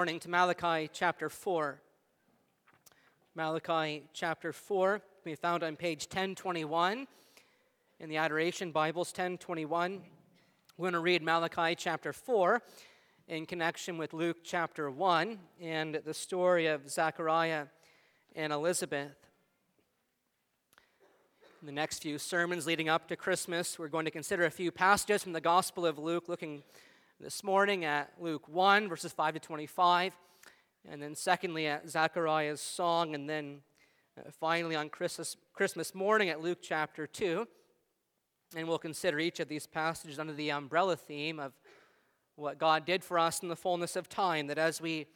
morning to Malachi chapter 4. Malachi chapter 4 can be found on page 1021 in the Adoration Bibles, 1021. We're going to read Malachi chapter 4 in connection with Luke chapter 1 and the story of Zechariah and Elizabeth. In the next few sermons leading up to Christmas, we're going to consider a few passages from the Gospel of Luke, looking this morning at Luke 1, verses 5 to 25, and then secondly at Zechariah's song, and then uh, finally on Christmas, Christmas morning at Luke chapter 2. And we'll consider each of these passages under the umbrella theme of what God did for us in the fullness of time, that as we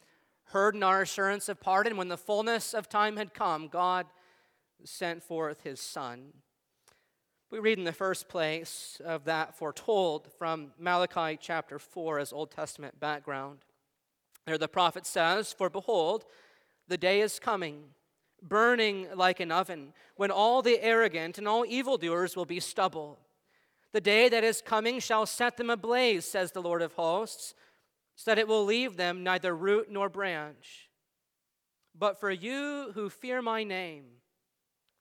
heard in our assurance of pardon, when the fullness of time had come, God sent forth his Son. We read in the first place of that foretold from Malachi chapter 4 as Old Testament background. There the prophet says, For behold, the day is coming, burning like an oven, when all the arrogant and all evildoers will be stubble. The day that is coming shall set them ablaze, says the Lord of hosts, so that it will leave them neither root nor branch. But for you who fear my name,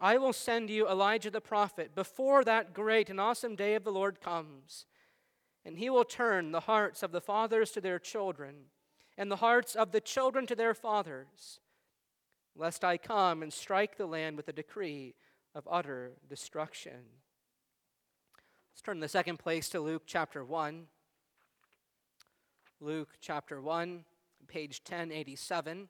I will send you Elijah the prophet before that great and awesome day of the Lord comes. And he will turn the hearts of the fathers to their children, and the hearts of the children to their fathers, lest I come and strike the land with a decree of utter destruction. Let's turn the second place to Luke chapter 1. Luke chapter 1, page 1087.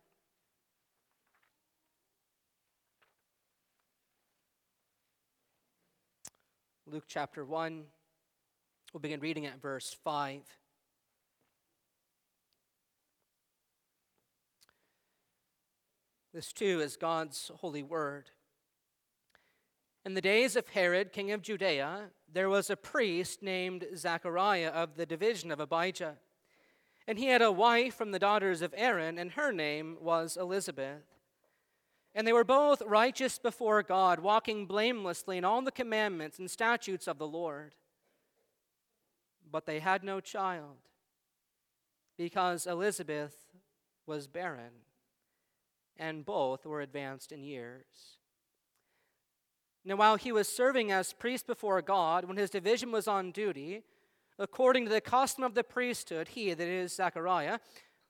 Luke chapter 1. We'll begin reading at verse 5. This too is God's holy word. In the days of Herod, king of Judea, there was a priest named Zechariah of the division of Abijah. And he had a wife from the daughters of Aaron, and her name was Elizabeth. And they were both righteous before God, walking blamelessly in all the commandments and statutes of the Lord. But they had no child, because Elizabeth was barren, and both were advanced in years. Now, while he was serving as priest before God, when his division was on duty, according to the custom of the priesthood, he, that is Zechariah,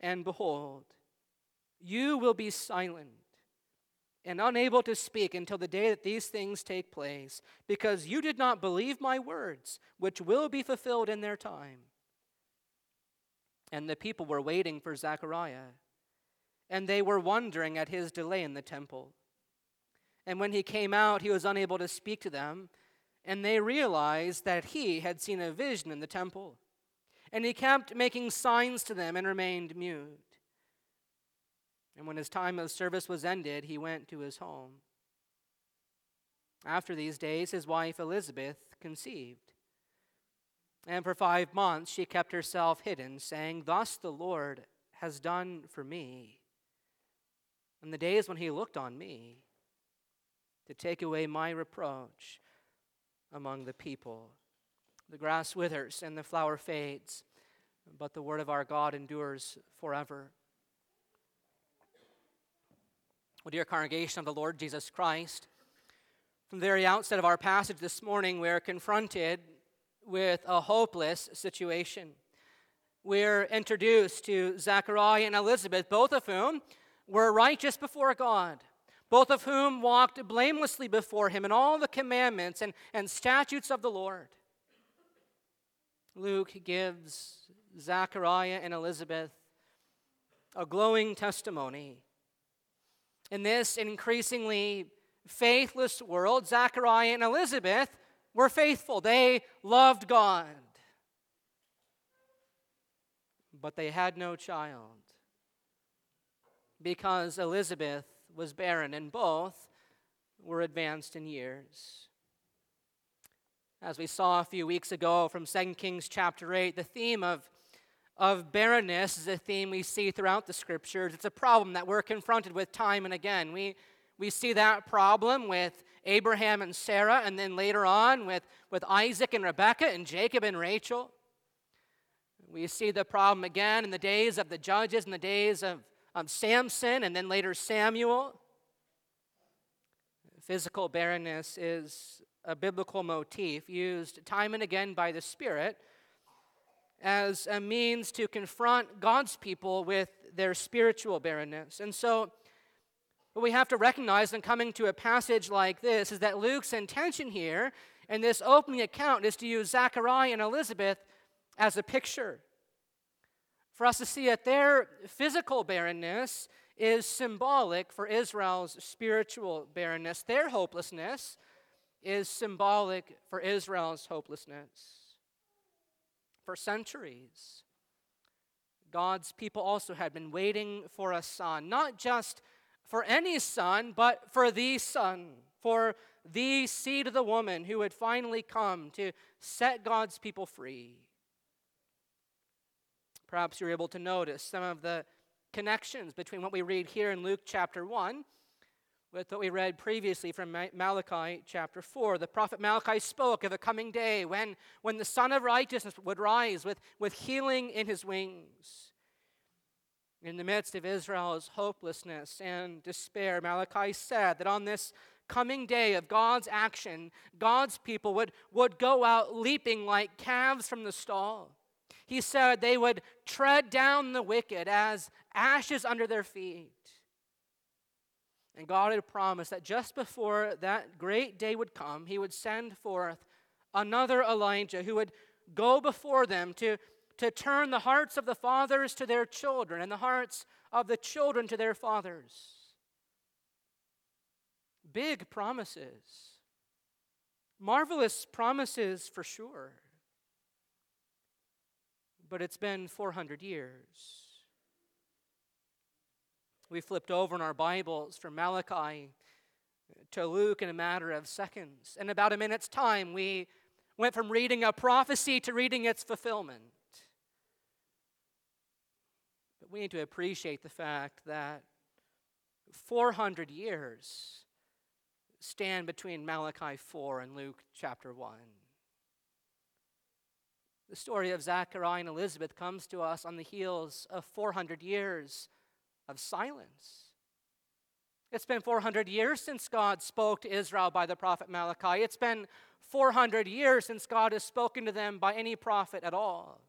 And behold, you will be silent and unable to speak until the day that these things take place, because you did not believe my words, which will be fulfilled in their time. And the people were waiting for Zechariah, and they were wondering at his delay in the temple. And when he came out, he was unable to speak to them. and they realized that he had seen a vision in the temple. And he kept making signs to them and remained mute. And when his time of service was ended, he went to his home. After these days, his wife Elizabeth conceived. And for five months she kept herself hidden, saying, Thus the Lord has done for me. In the days when he looked on me to take away my reproach among the people. The grass withers and the flower fades, but the word of our God endures forever. Well, dear congregation of the Lord Jesus Christ, from the very outset of our passage this morning, we're confronted with a hopeless situation. We're introduced to Zechariah and Elizabeth, both of whom were righteous before God both of whom walked blamelessly before him in all the commandments and, and statutes of the Lord. Luke gives Zechariah and Elizabeth a glowing testimony. In this increasingly faithless world, Zechariah and Elizabeth were faithful. They loved God. But they had no child because Elizabeth was barren, and both were advanced in years. As we saw a few weeks ago from 2 Kings chapter 8, the theme of, of barrenness is a theme we see throughout the scriptures. It's a problem that we're confronted with time and again. We, we see that problem with Abraham and Sarah, and then later on with, with Isaac and Rebekah and Jacob and Rachel. We see the problem again in the days of the judges, in the days of um, Samson and then later Samuel. Physical barrenness is a biblical motif used time and again by the Spirit as a means to confront God's people with their spiritual barrenness. And so, what we have to recognize in coming to a passage like this is that Luke's intention here in this opening account is to use Zechariah and Elizabeth as a picture for us to see that their physical barrenness is symbolic for Israel's spiritual barrenness. Their hopelessness is symbolic for Israel's hopelessness. For centuries, God's people also had been waiting for a son, not just for any son, but for the son, for the seed of the woman who would finally come to set God's people free. Perhaps you're able to notice some of the connections between what we read here in Luke chapter 1 with what we read previously from Malachi chapter 4. The prophet Malachi spoke of a coming day when, when the Sun of Righteousness would rise with, with healing in his wings. In the midst of Israel's hopelessness and despair, Malachi said that on this coming day of God's action, God's people would, would go out leaping like calves from the stall. He said they would tread down the wicked as ashes under their feet. And God had promised that just before that great day would come, He would send forth another Elijah who would go before them to, to turn the hearts of the fathers to their children and the hearts of the children to their fathers. Big promises, marvelous promises for sure but it's been 400 years. We flipped over in our Bibles from Malachi to Luke in a matter of seconds. In about a minute's time, we went from reading a prophecy to reading its fulfillment. But we need to appreciate the fact that 400 years stand between Malachi 4 and Luke chapter 1. The story of Zechariah and Elizabeth comes to us on the heels of 400 years of silence. It's been 400 years since God spoke to Israel by the prophet Malachi. It's been 400 years since God has spoken to them by any prophet at all.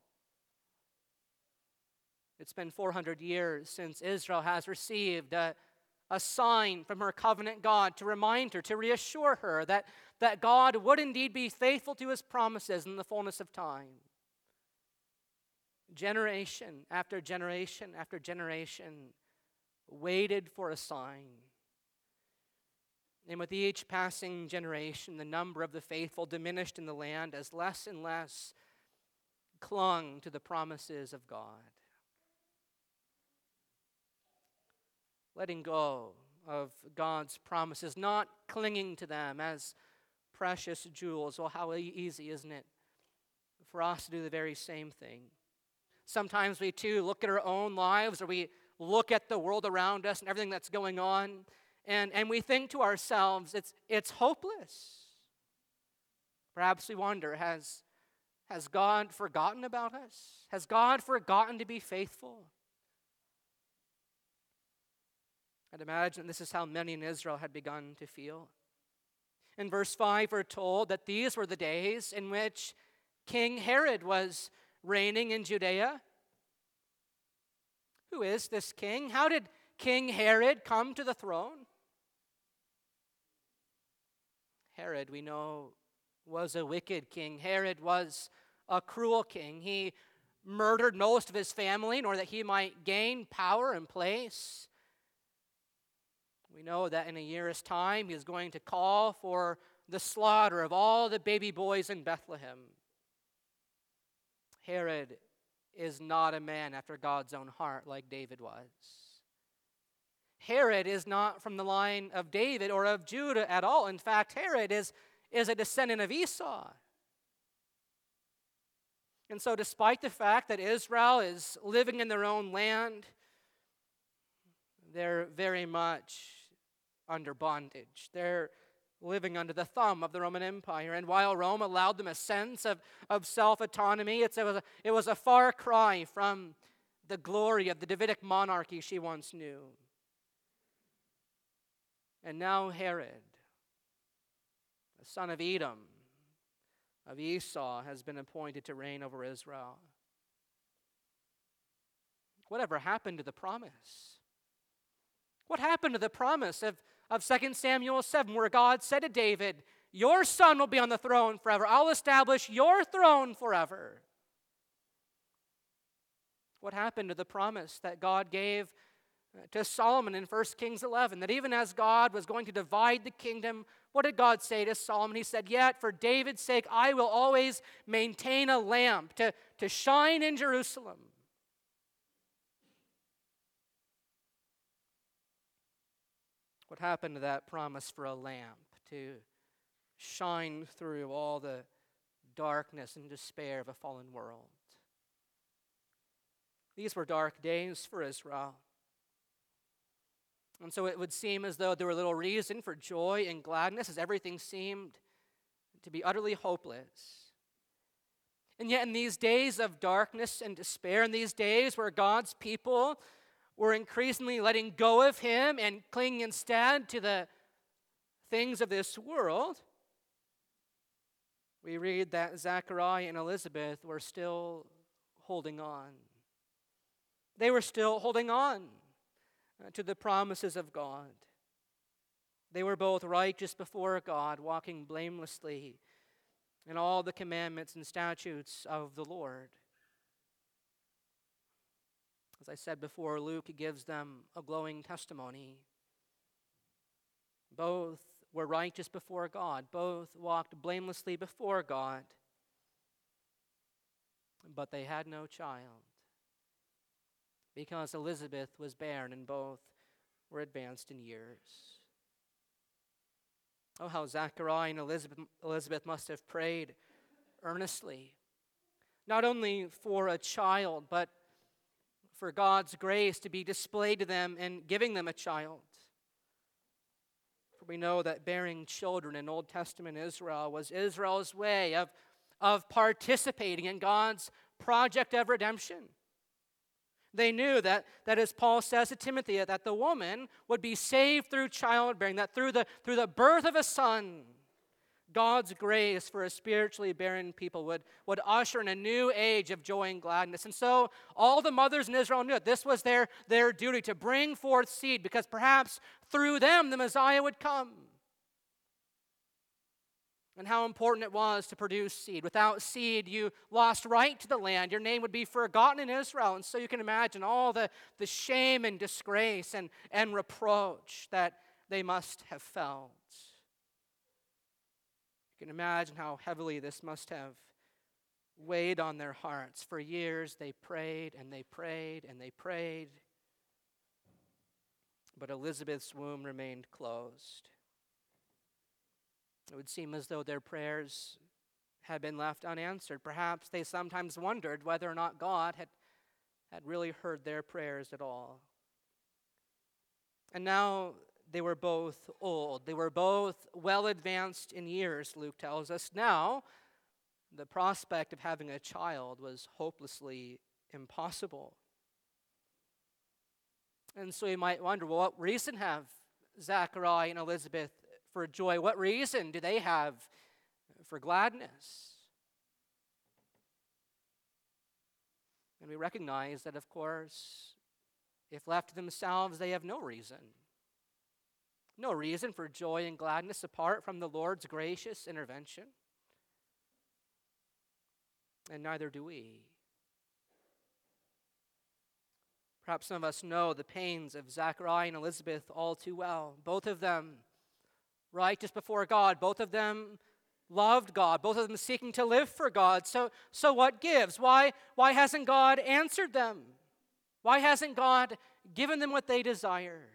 It's been 400 years since Israel has received a, a sign from her covenant God to remind her, to reassure her that, that God would indeed be faithful to his promises in the fullness of time. Generation after generation after generation waited for a sign. And with each passing generation, the number of the faithful diminished in the land as less and less clung to the promises of God. Letting go of God's promises, not clinging to them as precious jewels. Well, how easy, isn't it, for us to do the very same thing? Sometimes we too look at our own lives or we look at the world around us and everything that's going on, and, and we think to ourselves, it's, it's hopeless. Perhaps we wonder, has, has God forgotten about us? Has God forgotten to be faithful? I'd imagine this is how many in Israel had begun to feel. In verse 5, we're told that these were the days in which King Herod was reigning in Judea. Who is this king? How did King Herod come to the throne? Herod, we know, was a wicked king. Herod was a cruel king. He murdered most of his family in order that he might gain power and place. We know that in a year's time, he is going to call for the slaughter of all the baby boys in Bethlehem. Herod is not a man after God's own heart like David was. Herod is not from the line of David or of Judah at all. In fact, Herod is, is a descendant of Esau. And so, despite the fact that Israel is living in their own land, they're very much under bondage. They're living under the thumb of the Roman Empire. And while Rome allowed them a sense of, of self autonomy, it was, it was a far cry from the glory of the Davidic monarchy she once knew. And now Herod, the son of Edom, of Esau, has been appointed to reign over Israel. Whatever happened to the promise? What happened to the promise of of 2 Samuel 7, where God said to David, Your son will be on the throne forever. I'll establish your throne forever. What happened to the promise that God gave uh, to Solomon in 1 Kings 11? That even as God was going to divide the kingdom, what did God say to Solomon? He said, Yet for David's sake, I will always maintain a lamp to, to shine in Jerusalem. What happened to that promise for a lamp to shine through all the darkness and despair of a fallen world? These were dark days for Israel. And so it would seem as though there were little reason for joy and gladness as everything seemed to be utterly hopeless. And yet, in these days of darkness and despair, in these days where God's people we're increasingly letting go of Him and clinging instead to the things of this world. We read that Zechariah and Elizabeth were still holding on. They were still holding on uh, to the promises of God. They were both righteous before God, walking blamelessly in all the commandments and statutes of the Lord. As I said before, Luke gives them a glowing testimony. Both were righteous before God, both walked blamelessly before God, but they had no child because Elizabeth was barren and both were advanced in years. Oh, how Zechariah and Elizabeth, Elizabeth must have prayed earnestly, not only for a child, but for God's grace to be displayed to them in giving them a child. For we know that bearing children in Old Testament Israel was Israel's way of, of participating in God's project of redemption. They knew that, that, as Paul says to Timothy, that the woman would be saved through childbearing, that through the, through the birth of a son, God's grace for a spiritually barren people would, would usher in a new age of joy and gladness. And so all the mothers in Israel knew it. This was their, their duty to bring forth seed because perhaps through them the Messiah would come. And how important it was to produce seed. Without seed, you lost right to the land. Your name would be forgotten in Israel. And so you can imagine all the, the shame and disgrace and, and reproach that they must have felt. You can imagine how heavily this must have weighed on their hearts. For years they prayed and they prayed and they prayed, but Elizabeth's womb remained closed. It would seem as though their prayers had been left unanswered. Perhaps they sometimes wondered whether or not God had, had really heard their prayers at all. And now they were both old. They were both well advanced in years, Luke tells us. Now, the prospect of having a child was hopelessly impossible. And so you might wonder well, what reason have Zechariah and Elizabeth for joy? What reason do they have for gladness? And we recognize that, of course, if left to themselves, they have no reason. No reason for joy and gladness apart from the Lord's gracious intervention. And neither do we. Perhaps some of us know the pains of Zechariah and Elizabeth all too well. Both of them righteous before God, both of them loved God, both of them seeking to live for God. So, so what gives? Why, why hasn't God answered them? Why hasn't God given them what they desire?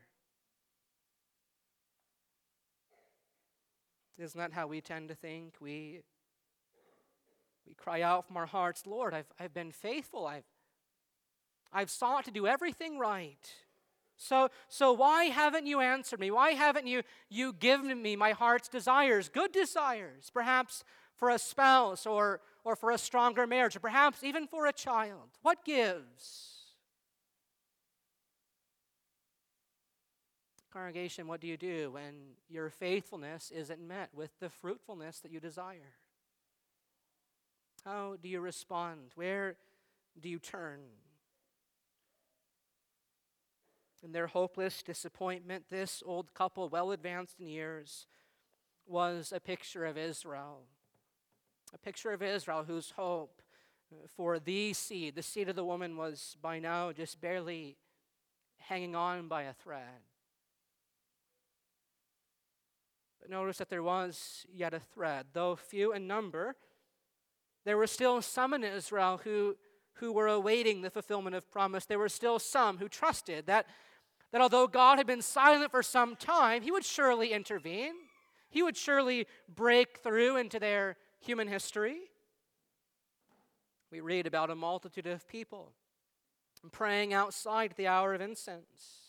Isn't that how we tend to think? We, we cry out from our hearts, Lord, I've, I've been faithful. I've, I've sought to do everything right. So, so why haven't you answered me? Why haven't you, you given me my heart's desires, good desires, perhaps for a spouse or, or for a stronger marriage, or perhaps even for a child? What gives? Congregation, what do you do when your faithfulness isn't met with the fruitfulness that you desire? How do you respond? Where do you turn? In their hopeless disappointment, this old couple, well advanced in years, was a picture of Israel. A picture of Israel whose hope for the seed, the seed of the woman, was by now just barely hanging on by a thread. But notice that there was yet a thread. Though few in number, there were still some in Israel who, who were awaiting the fulfillment of promise. There were still some who trusted that, that although God had been silent for some time, He would surely intervene. He would surely break through into their human history. We read about a multitude of people praying outside the hour of incense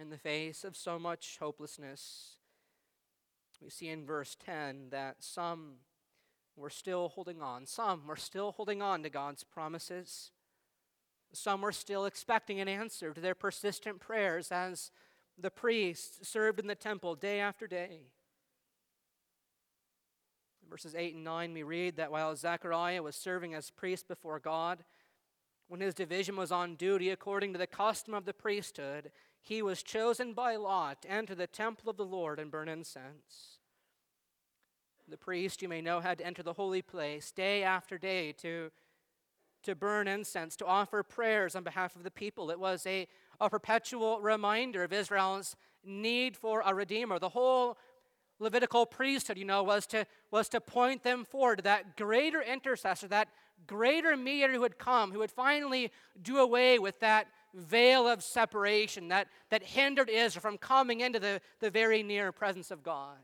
in the face of so much hopelessness. We see in verse 10 that some were still holding on. Some were still holding on to God's promises. Some were still expecting an answer to their persistent prayers as the priests served in the temple day after day. In verses 8 and 9, we read that while Zechariah was serving as priest before God, when his division was on duty according to the custom of the priesthood, he was chosen by lot to enter the temple of the Lord and burn incense. The priest, you may know, had to enter the holy place day after day to, to burn incense, to offer prayers on behalf of the people. It was a, a perpetual reminder of Israel's need for a redeemer. The whole Levitical priesthood, you know, was to, was to point them forward to that greater intercessor, that greater mediator who would come, who would finally do away with that veil of separation that, that hindered Israel from coming into the, the very near presence of God.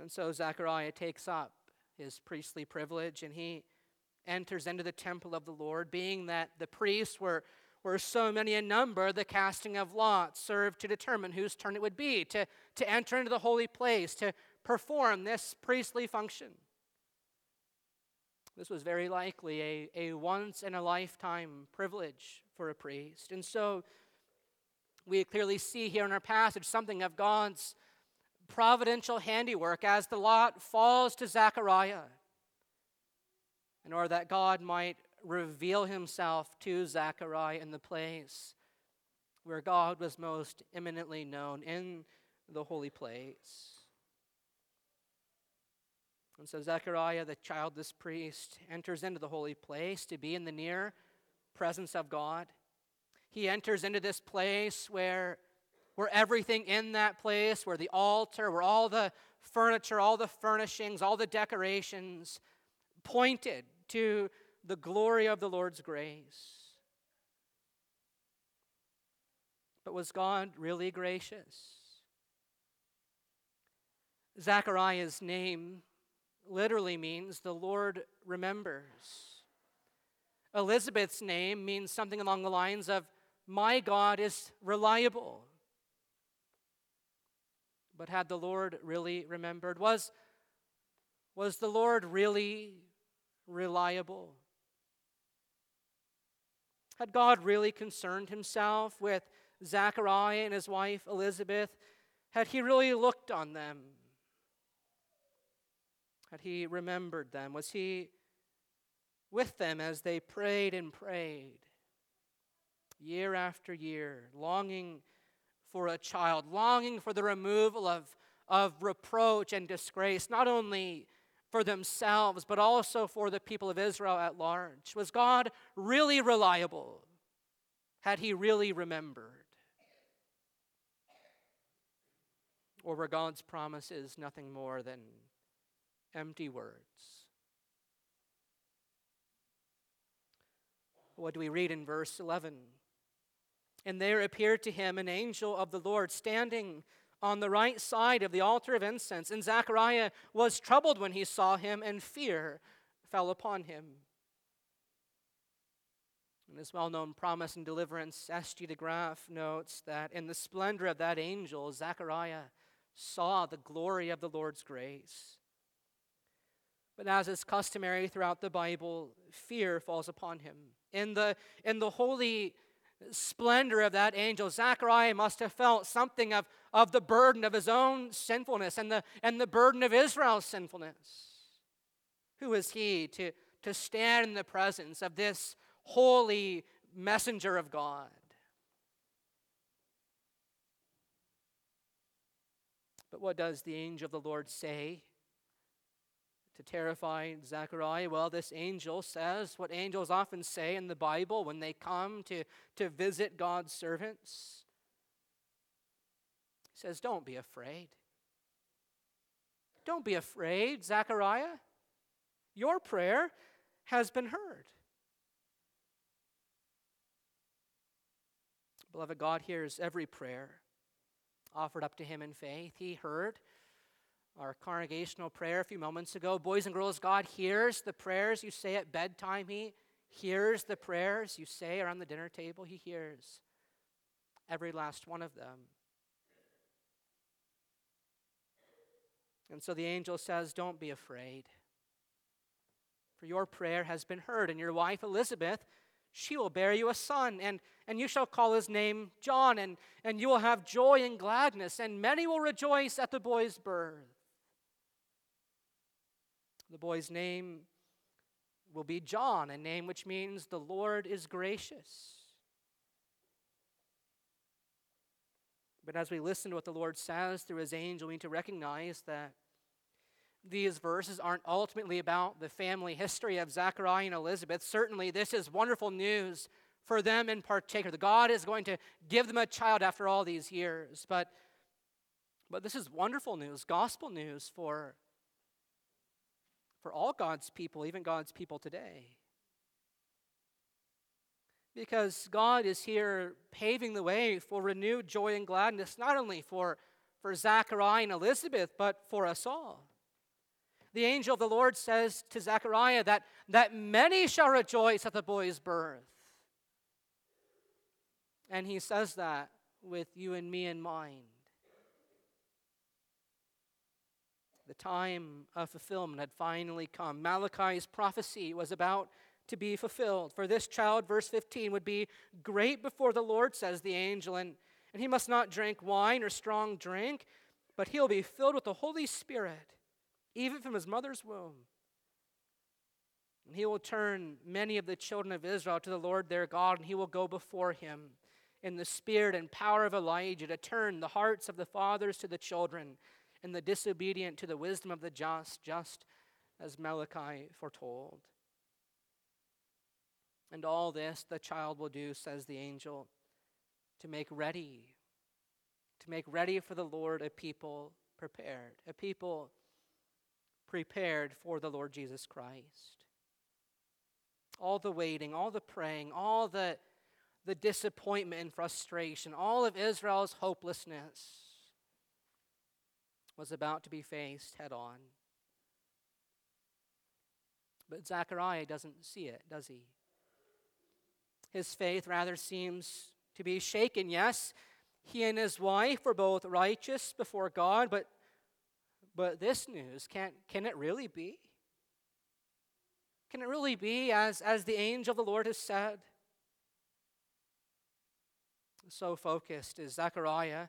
And so Zechariah takes up his priestly privilege and he enters into the temple of the Lord, being that the priests were, were so many in number, the casting of lots served to determine whose turn it would be to, to enter into the holy place, to perform this priestly function. This was very likely a, a once in a lifetime privilege for a priest. And so we clearly see here in our passage something of God's providential handiwork as the lot falls to Zechariah, in order that God might reveal himself to Zechariah in the place where God was most eminently known in the holy place. And so Zechariah, the childless priest, enters into the holy place to be in the near presence of God. He enters into this place where where everything in that place, where the altar, where all the furniture, all the furnishings, all the decorations pointed to the glory of the Lord's grace. But was God really gracious? Zechariah's name literally means the Lord remembers. Elizabeth's name means something along the lines of, My God is reliable. But had the Lord really remembered? Was, was the Lord really reliable? Had God really concerned himself with Zechariah and his wife Elizabeth? Had he really looked on them? Had he remembered them? Was he with them as they prayed and prayed year after year, longing for a child, longing for the removal of, of reproach and disgrace, not only for themselves, but also for the people of Israel at large? Was God really reliable? Had he really remembered? Or were God's promises nothing more than empty words? What do we read in verse 11? And there appeared to him an angel of the Lord standing on the right side of the altar of incense. And Zechariah was troubled when he saw him, and fear fell upon him. In this well known promise and deliverance, S.G. de Graaf notes that in the splendor of that angel, Zechariah saw the glory of the Lord's grace. But as is customary throughout the Bible, fear falls upon him. In the, in the holy splendor of that angel, Zechariah must have felt something of, of the burden of his own sinfulness and the, and the burden of Israel's sinfulness. Who is he to, to stand in the presence of this holy messenger of God? But what does the angel of the Lord say to terrify Zechariah? Well, this angel says what angels often say in the Bible when they come to, to visit God's servants. He says, Don't be afraid. Don't be afraid, Zechariah. Your prayer has been heard. Beloved, God hears every prayer offered up to Him in faith. He heard our congregational prayer a few moments ago. Boys and girls, God hears the prayers you say at bedtime. He hears the prayers you say around the dinner table. He hears every last one of them. And so the angel says, Don't be afraid. For your prayer has been heard, and your wife Elizabeth, she will bear you a son, and, and you shall call his name John, and, and you will have joy and gladness, and many will rejoice at the boy's birth. The boy's name will be John, a name which means the Lord is gracious. But as we listen to what the Lord says through his angel, we need to recognize that these verses aren't ultimately about the family history of Zechariah and Elizabeth. Certainly, this is wonderful news for them in particular. God is going to give them a child after all these years. But, but this is wonderful news, gospel news for for all God's people, even God's people today. Because God is here paving the way for renewed joy and gladness, not only for, for Zechariah and Elizabeth, but for us all. The angel of the Lord says to Zechariah that, that many shall rejoice at the boy's birth. And he says that with you and me in mind. The time of fulfillment had finally come. Malachi's prophecy was about to be fulfilled. For this child, verse 15, would be great before the Lord, says the angel, and, and he must not drink wine or strong drink, but he'll be filled with the Holy Spirit, even from his mother's womb. And he will turn many of the children of Israel to the Lord their God, and he will go before him in the spirit and power of Elijah to turn the hearts of the fathers to the children and the disobedient to the wisdom of the just, just as Malachi foretold. And all this the child will do, says the angel, to make ready to make ready for the Lord a people prepared, a people prepared for the Lord Jesus Christ. All the waiting, all the praying, all the, the disappointment and frustration, all of Israel's hopelessness was about to be faced head on. But Zechariah doesn't see it, does he? His faith rather seems to be shaken. Yes, he and his wife were both righteous before God, but, but this news, can, can it really be? Can it really be as, as the angel of the Lord has said? So focused is Zechariah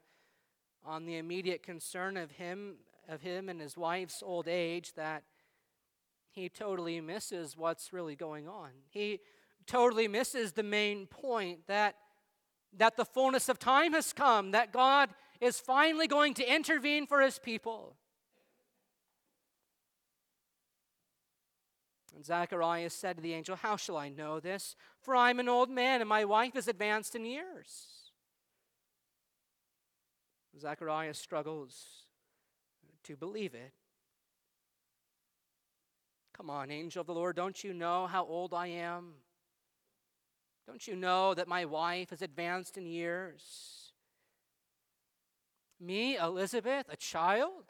on the immediate concern of him, of him and his wife's old age that he totally misses what's really going on. He totally misses the main point that, that the fullness of time has come, that God is finally going to intervene for his people. And Zacharias said to the angel, How shall I know this? For I'm an old man and my wife is advanced in years. Zacharias struggles to believe it. Come on, angel of the Lord, don't you know how old I am? Don't you know that my wife is advanced in years? Me, Elizabeth, a child?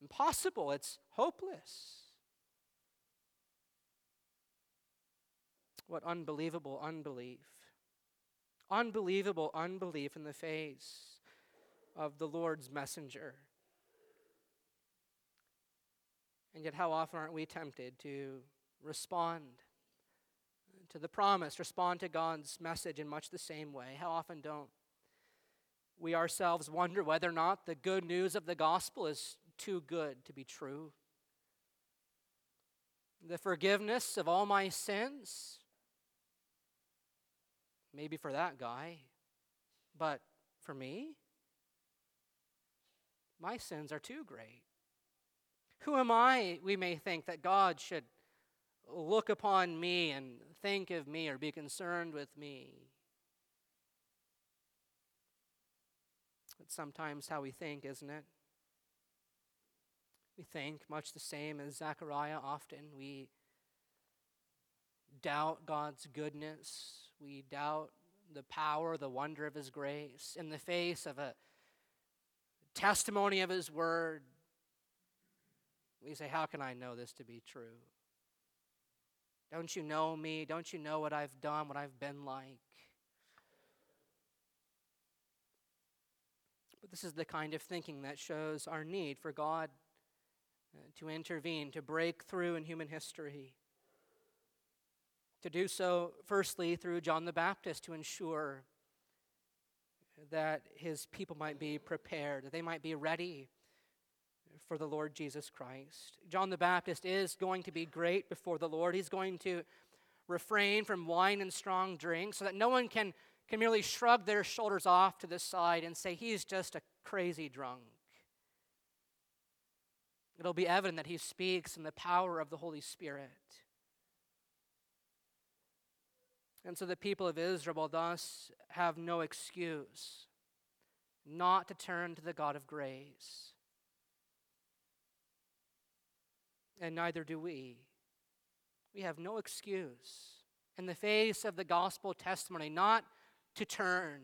Impossible. It's hopeless. What unbelievable unbelief. Unbelievable unbelief in the face of the Lord's messenger. And yet, how often aren't we tempted to respond to the promise, respond to God's message in much the same way? How often don't we ourselves wonder whether or not the good news of the gospel is too good to be true? The forgiveness of all my sins, maybe for that guy, but for me, my sins are too great. Who am I, we may think, that God should look upon me and think of me or be concerned with me? It's sometimes how we think, isn't it? We think much the same as Zechariah often. We doubt God's goodness. We doubt the power, the wonder of His grace in the face of a testimony of His word. We say, How can I know this to be true? Don't you know me? Don't you know what I've done, what I've been like? But this is the kind of thinking that shows our need for God uh, to intervene, to break through in human history. To do so, firstly, through John the Baptist, to ensure that his people might be prepared, that they might be ready for the Lord Jesus Christ. John the Baptist is going to be great before the Lord. He's going to refrain from wine and strong drink so that no one can, can merely shrug their shoulders off to the side and say, he's just a crazy drunk. It'll be evident that he speaks in the power of the Holy Spirit. And so the people of Israel thus have no excuse not to turn to the God of grace. and neither do we. We have no excuse in the face of the gospel testimony not to turn.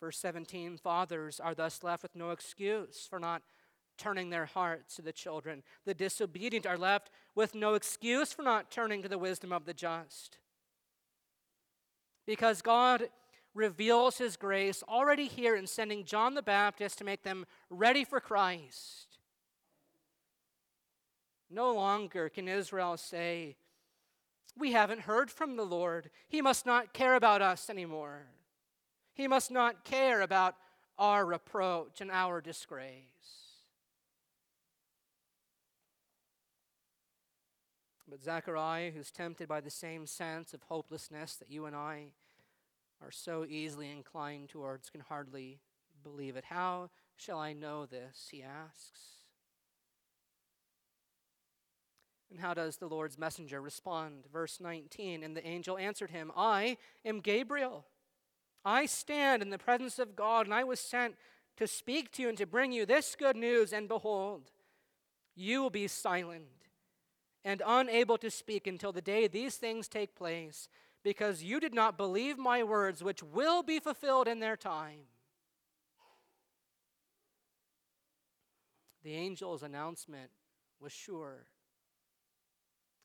Verse 17 Fathers are thus left with no excuse for not turning their hearts to the children. The disobedient are left with no excuse for not turning to the wisdom of the just. Because God reveals his grace already here in sending John the Baptist to make them ready for Christ. No longer can Israel say, We haven't heard from the Lord. He must not care about us anymore. He must not care about our reproach and our disgrace. But Zechariah, who's tempted by the same sense of hopelessness that you and I are so easily inclined towards can hardly believe it. How shall I know this? He asks. And how does the Lord's messenger respond? Verse 19 And the angel answered him, I am Gabriel. I stand in the presence of God, and I was sent to speak to you and to bring you this good news. And behold, you will be silent and unable to speak until the day these things take place, because you did not believe my words, which will be fulfilled in their time. The angel's announcement was sure.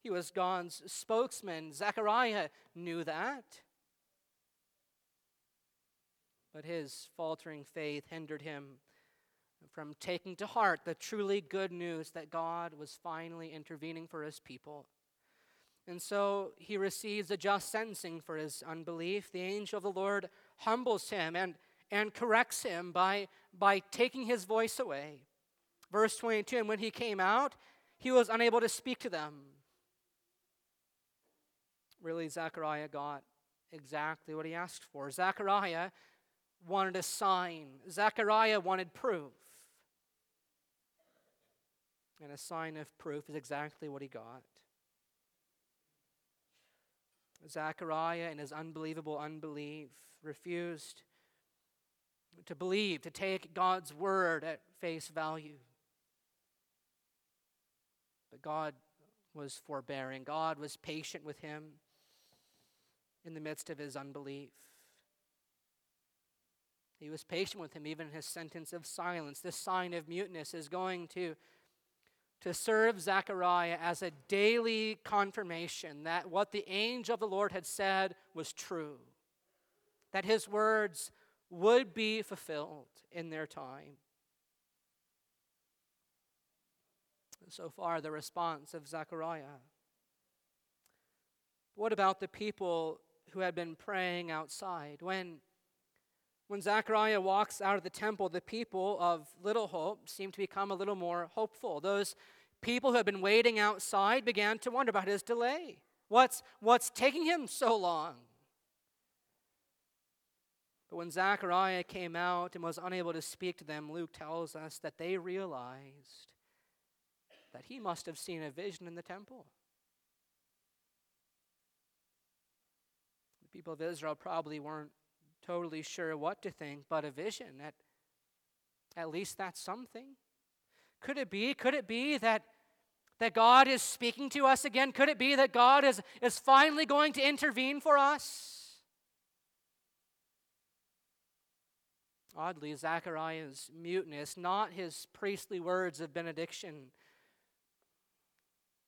He was God's spokesman. Zechariah knew that. But his faltering faith hindered him from taking to heart the truly good news that God was finally intervening for his people. And so he receives a just sentencing for his unbelief. The angel of the Lord humbles him and, and corrects him by, by taking his voice away. Verse 22 And when he came out, he was unable to speak to them. Really, Zechariah got exactly what he asked for. Zechariah wanted a sign, Zechariah wanted proof. And a sign of proof is exactly what he got. Zechariah, in his unbelievable unbelief, refused to believe, to take God's word at face value. But God was forbearing, God was patient with him in the midst of his unbelief. He was patient with him, even in his sentence of silence. This sign of muteness is going to, to serve Zechariah as a daily confirmation that what the angel of the Lord had said was true, that his words would be fulfilled in their time. so far the response of Zechariah. What about the people who had been praying outside? When, when Zechariah walks out of the temple, the people of little hope seem to become a little more hopeful. Those people who had been waiting outside began to wonder about his delay. What's, what's taking him so long? But when Zechariah came out and was unable to speak to them, Luke tells us that they realized that he must have seen a vision in the temple. The people of Israel probably weren't totally sure what to think, but a vision, at, at least that's something. Could it be? Could it be that, that God is speaking to us again? Could it be that God is, is finally going to intervene for us? Oddly, Zechariah's muteness, not his priestly words of benediction,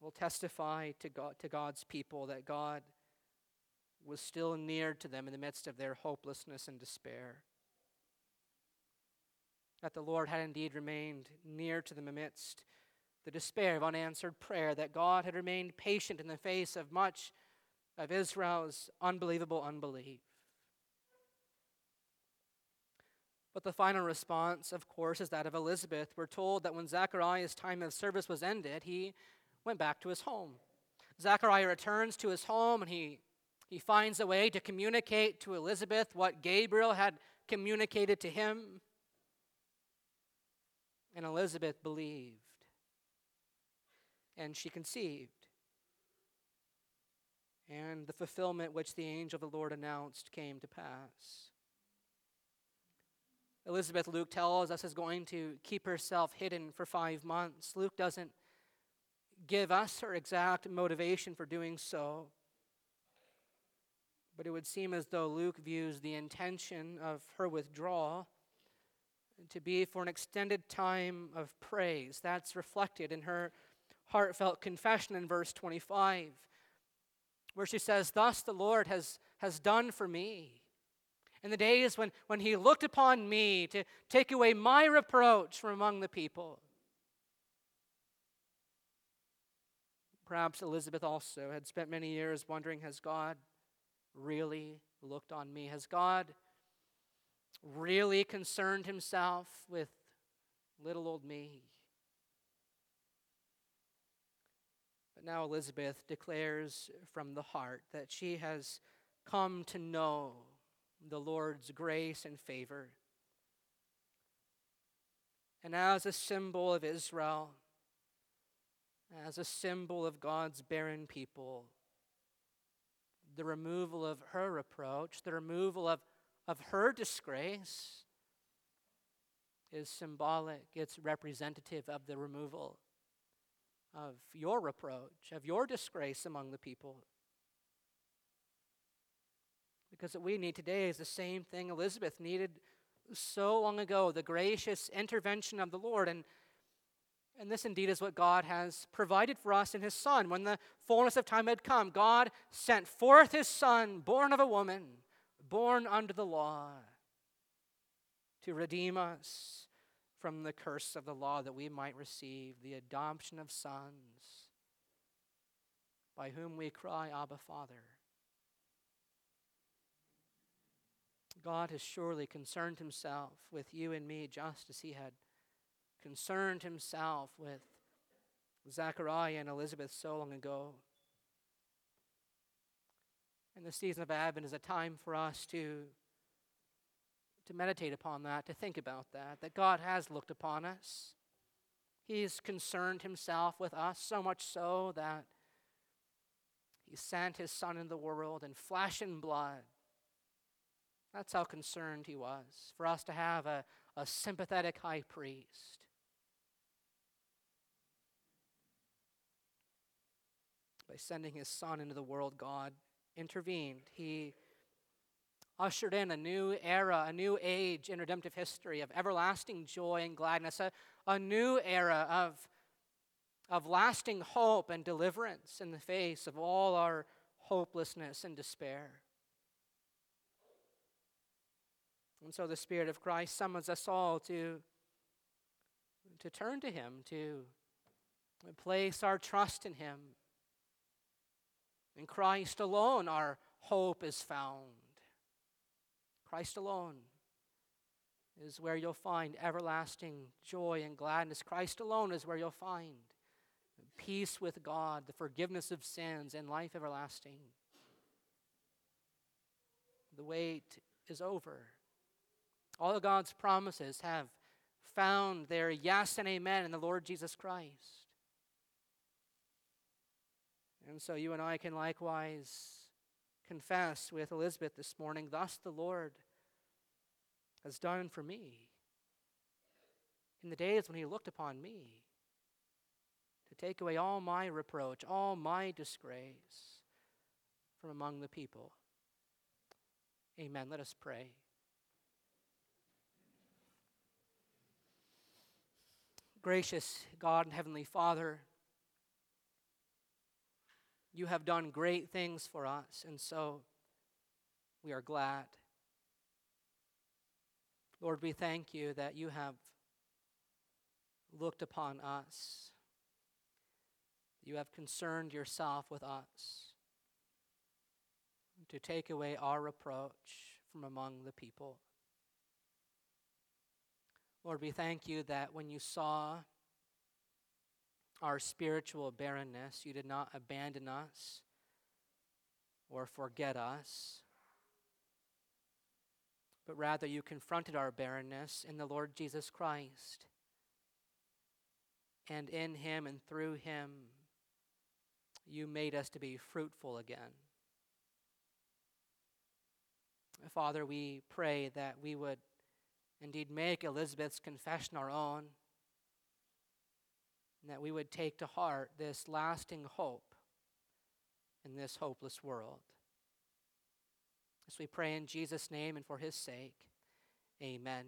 will testify to, God, to God's people that God was still near to them in the midst of their hopelessness and despair. That the Lord had indeed remained near to them amidst the despair of unanswered prayer, that God had remained patient in the face of much of Israel's unbelievable unbelief. But the final response, of course, is that of Elizabeth. We're told that when Zechariah's time of service was ended, he went back to his home. Zechariah returns to his home and he, he finds a way to communicate to Elizabeth what Gabriel had communicated to him. And Elizabeth believed. And she conceived. And the fulfillment which the angel of the Lord announced came to pass. Elizabeth, Luke tells us, is going to keep herself hidden for five months. Luke doesn't give us her exact motivation for doing so. But it would seem as though Luke views the intention of her withdrawal to be for an extended time of praise. That's reflected in her heartfelt confession in verse 25, where she says, Thus the Lord has, has done for me. In the days when, when he looked upon me to take away my reproach from among the people. Perhaps Elizabeth also had spent many years wondering Has God really looked on me? Has God really concerned himself with little old me? But now Elizabeth declares from the heart that she has come to know the Lord's grace and favor. And as a symbol of Israel, as a symbol of God's barren people. The removal of her reproach, the removal of, of her disgrace, is symbolic, it's representative of the removal of your reproach, of your disgrace among the people. Because what we need today is the same thing Elizabeth needed so long ago the gracious intervention of the Lord. And, and this indeed is what God has provided for us in His Son. When the fullness of time had come, God sent forth His Son, born of a woman, born under the law, to redeem us from the curse of the law that we might receive the adoption of sons, by whom we cry, Abba, Father. God has surely concerned himself with you and me just as he had concerned himself with Zechariah and Elizabeth so long ago. And the season of Advent is a time for us to, to meditate upon that, to think about that, that God has looked upon us. He's concerned himself with us, so much so that he sent his Son in the world in flesh and blood that's how concerned he was for us to have a, a sympathetic high priest. By sending his son into the world, God intervened. He ushered in a new era, a new age in redemptive history of everlasting joy and gladness, a, a new era of, of lasting hope and deliverance in the face of all our hopelessness and despair. And so the Spirit of Christ summons us all to, to turn to Him, to place our trust in Him. In Christ alone, our hope is found. Christ alone is where you'll find everlasting joy and gladness. Christ alone is where you'll find peace with God, the forgiveness of sins, and life everlasting. The wait is over. All of God's promises have found their yes and amen in the Lord Jesus Christ. And so you and I can likewise confess with Elizabeth this morning, Thus the Lord has done for me in the days when he looked upon me to take away all my reproach, all my disgrace from among the people. Amen. Let us pray. Gracious God and Heavenly Father, you have done great things for us, and so we are glad. Lord, we thank you that you have looked upon us. You have concerned yourself with us to take away our reproach from among the people. Lord, we thank you that when you saw our spiritual barrenness, you did not abandon us or forget us, but rather you confronted our barrenness in the Lord Jesus Christ. And in him and through him, you made us to be fruitful again. Father, we pray that we would indeed make Elizabeth's confession our own, and that we would take to heart this lasting hope in this hopeless world. As we pray in Jesus' name and for his sake, amen.